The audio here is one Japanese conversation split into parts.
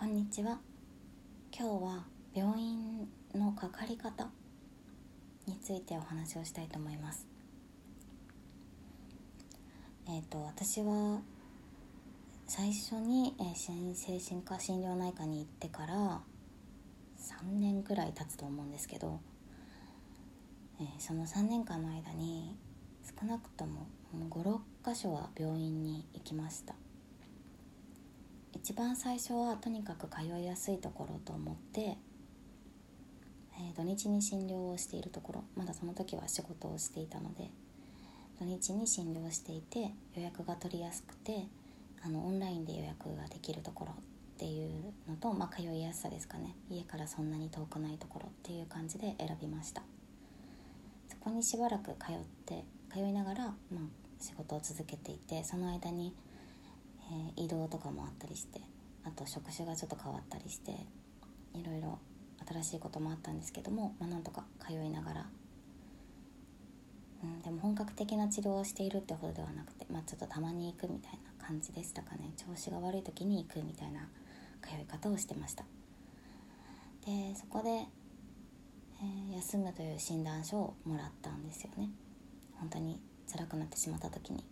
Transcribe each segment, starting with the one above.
こんにちは。今日は病院のかかり方についてお話をしたいと思います。えっ、ー、と私は最初に、えー、精神科心療内科に行ってから3年くらい経つと思うんですけど、えー、その3年間の間に少なくとも56箇所は病院に行きました。一番最初はとにかく通いやすいところと思って、えー、土日に診療をしているところまだその時は仕事をしていたので土日に診療していて予約が取りやすくてあのオンラインで予約ができるところっていうのと、まあ、通いやすさですかね。家からそんなに遠くないところっていう感じで選びました。そこにしばらく通って通いながら、まあ、仕事を続けていてその間にえー、移動とかもあったりしてあと職種がちょっと変わったりしていろいろ新しいこともあったんですけども、まあ、なんとか通いながら、うん、でも本格的な治療をしているってほどではなくて、まあ、ちょっとたまに行くみたいな感じでしたかね。調子が悪い時に行くみたいな通い方をしてました。でそこで、えー、休むという診断書をもらったんですよね。本当に辛くなってしまった時に。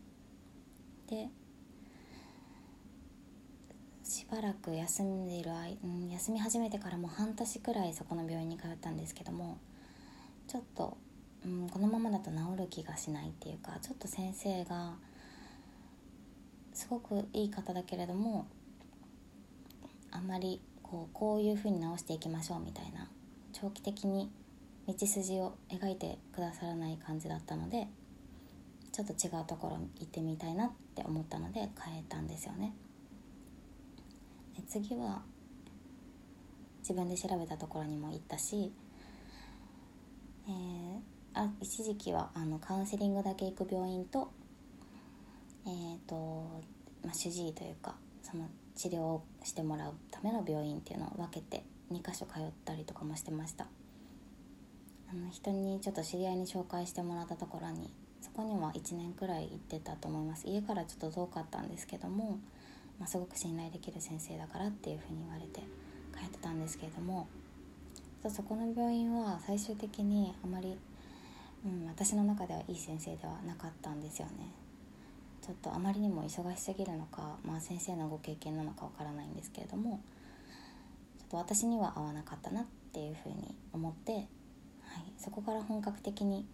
でばらく休んでいる間、うん、休み始めてからもう半年くらいそこの病院に通ったんですけどもちょっと、うん、このままだと治る気がしないっていうかちょっと先生がすごくいい方だけれどもあんまりこうこういうふうに治していきましょうみたいな長期的に道筋を描いてくださらない感じだったのでちょっと違うところ行ってみたいなって思ったので変えたんですよね。で次は自分で調べたところにも行ったし、えー、あ一時期はあのカウンセリングだけ行く病院と,、えーとまあ、主治医というかその治療をしてもらうための病院っていうのを分けて2箇所通ったりとかもしてました。あの人にちょっと知り合いに紹介してもらったところにそこには1年くらい行ってたと思います。家からちょっと遠かったんですけどもまあ、すごく信頼できる先生だからっていうふうに言われて通ってたんですけれどもそこの病院は最終的にあまり、うん、私の中ではいい先生ではなかったんですよね。ちょっとあまりにも忙しすぎるのか、まあ、先生のご経験なのかわからないんですけれどもちょっと私には合わなかったなっていうふうに思って、はい、そこから本格的に、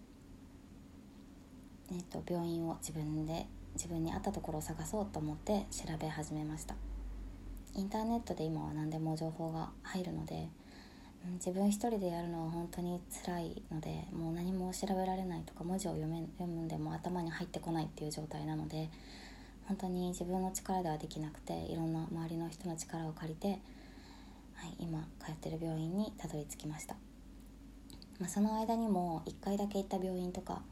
えー、と病院を自分で自分に合ったところを探そうと思って調べ始めました。インターネットで今は何でも情報が入るので自分一人でやるのは本当に辛いのでもう何も調べられないとか文字を読め読むんでも頭に入ってこないっていう状態なので本当に自分の力ではできなくていろんな周りの人の力を借りて、はい、今通ってる病院にたどり着きました、まあ、その間にも1回だけ行った病院とか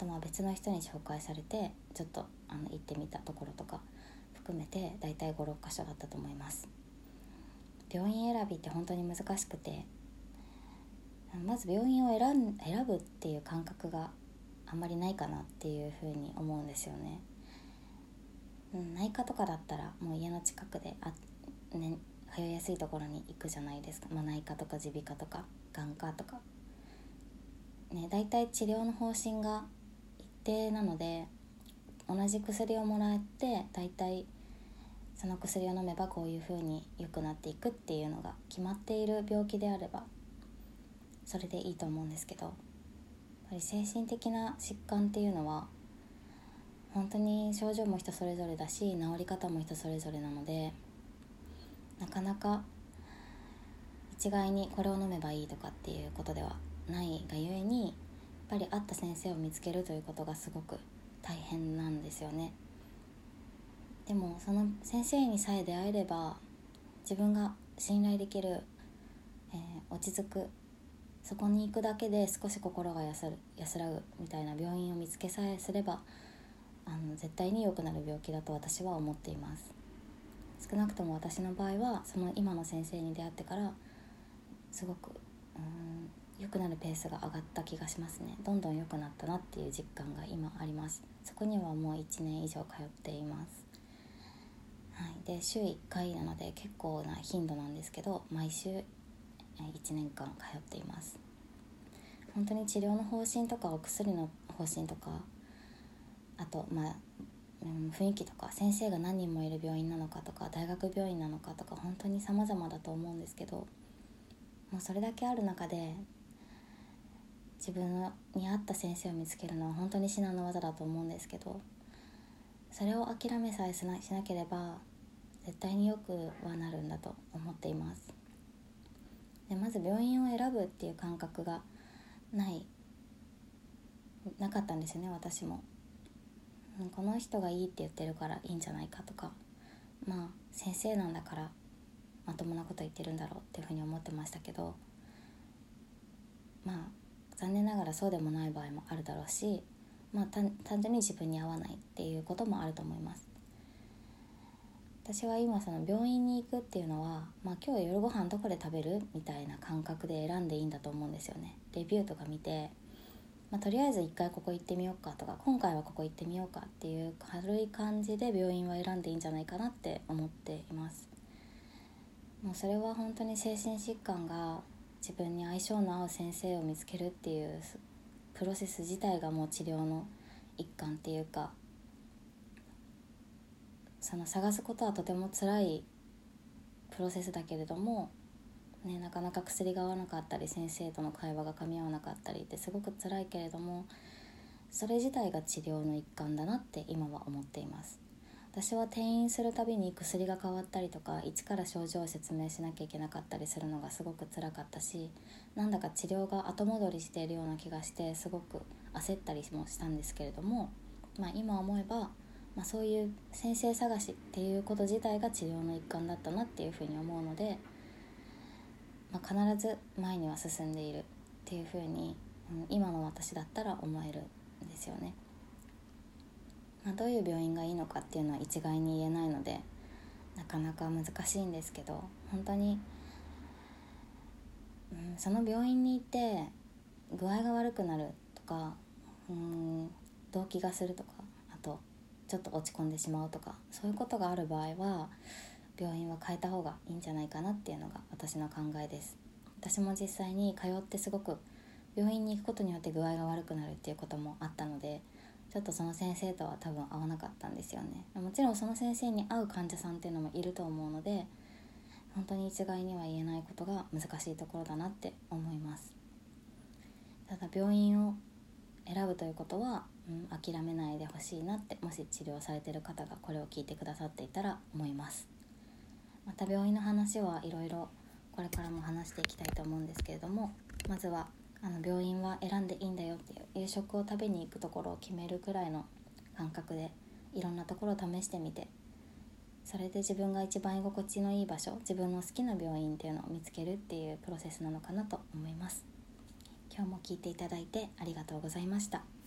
とまあ別の人に紹介されてちょっとあの行ってみたところとか含めて大体56箇所だったと思います。病院選びって本当に難しくてまず病院を選選ぶっていう感覚があんまりないかなっていうふうに思うんですよね、内科とかだったらもう家の近くであ、ね、通いやすいところに行くじゃないですか、まあ、内科とか耳鼻科とか眼科とか。ね大体治療の方針が定なので同じ薬をもらって大体その薬を飲めばこういう風に良くなっていくっていうのが決まっている病気であればそれでいいと思うんですけどやっぱり精神的な疾患っていうのは本当に症状も人それぞれだし治り方も人それぞれなのでなかなか一概にこれを飲めばいいとかっていうことではないがゆえにぱり合った先生を見つけるということがすごく大変なんですよね。でもその先生にさえ出会えれば自分が信頼できる、えー、落ち着くそこに行くだけで少し心が安らぐみたいな病院を見つけさえすればあの絶対に良くなる病気だと私は思っています。少なくとも私の場合はその今の先生に出会ってからすごくうん良くなるペースが上がった気がしますね。どんどん良くなったなっていう実感が今あります。そこにはもう1年以上通っています。はい、で週1回なので結構な頻度なんですけど毎週1年間通っています。本当に治療の方針とかお薬の方針とかあとまあ、雰囲気とか先生が何人もいる病院なのかとか大学病院なのかとか本当に様々だと思うんですけどもうそれだけある中で自分に合った先生を見つけるのは本当に至難の技だと思うんですけどそれを諦めさえしなしなければ絶対によくはなるんだと思っています。でまず病院を選ぶっていう感覚がないなかったんですよね私も。この人がいいって言ってるからいいんじゃないかとかまあ先生なんだからまともなこと言ってるんだろうっていうふうに思ってましたけどまあ残念ながらそうでもない場合もあるだろうしまあ単純に自分に合わないっていうこともあると思います。私は今その病院に行くっていうのは、まあ、今日夜ご飯どこで食べるみたいな感覚で選んでいいんだと思うんですよね。レビューとか見てまあ、とりあえず一回ここ行ってみようかとか今回はここ行ってみようかっていう軽い感じで病院は選んでいいんじゃないかなって思っています。もうそれは本当に精神疾患が自分に相性の合う先生を見つけるっていうプロセス自体がもう治療の一環っていうかその探すことはとても辛いプロセスだけれどもね、なかなか薬が合わなかったり先生との会話が噛み合わなかったりってすごく辛いけれどもそれ自体が治療の一環だなって今は思っています。私は転院するたびに薬が変わったりとか一から症状を説明しなきゃいけなかったりするのがすごく辛かったしなんだか治療が後戻りしているような気がしてすごく焦ったりもしたんですけれども、まあ、今思えば、まあ、そういう先生探しっていうこと自体が治療の一環だったなっていうふうに思うのでまあ、必ず前には進んでいるっていうふうに、うん、今の私だったら思えるんですよね。まあ、どういう病院がいいのかっていうのは一概に言えないのでなかなか難しいんですけど本当に、うん、その病院に行って具合が悪くなるとかうん動悸がするとかあとちょっと落ち込んでしまうとかそういうことがある場合は病院は変えた方がいいんじゃないかなっていうのが私の考えです。私も実際に通ってすごく病院に行くことによって具合が悪くなるっていうこともあったのでちょっとその先生とは多分合わなかったんですよね。もちろんその先生に合う患者さんっていうのもいると思うので本当に一概には言えないことが難しいところだなって思います。ただ病院を選ぶということは、うん、諦めないでほしいなってもし治療されてる方がこれを聞いてくださっていたら思います。また病院の話はいろいろこれからも話していきたいと思うんですけれどもまずはあの病院は選んでいいんだよっていう夕食を食べに行くところを決めるくらいの感覚でいろんなところを試してみてそれで自分が一番居心地のいい場所自分の好きな病院っていうのを見つけるっていうプロセスなのかなと思います今日も聞いていただいてありがとうございました。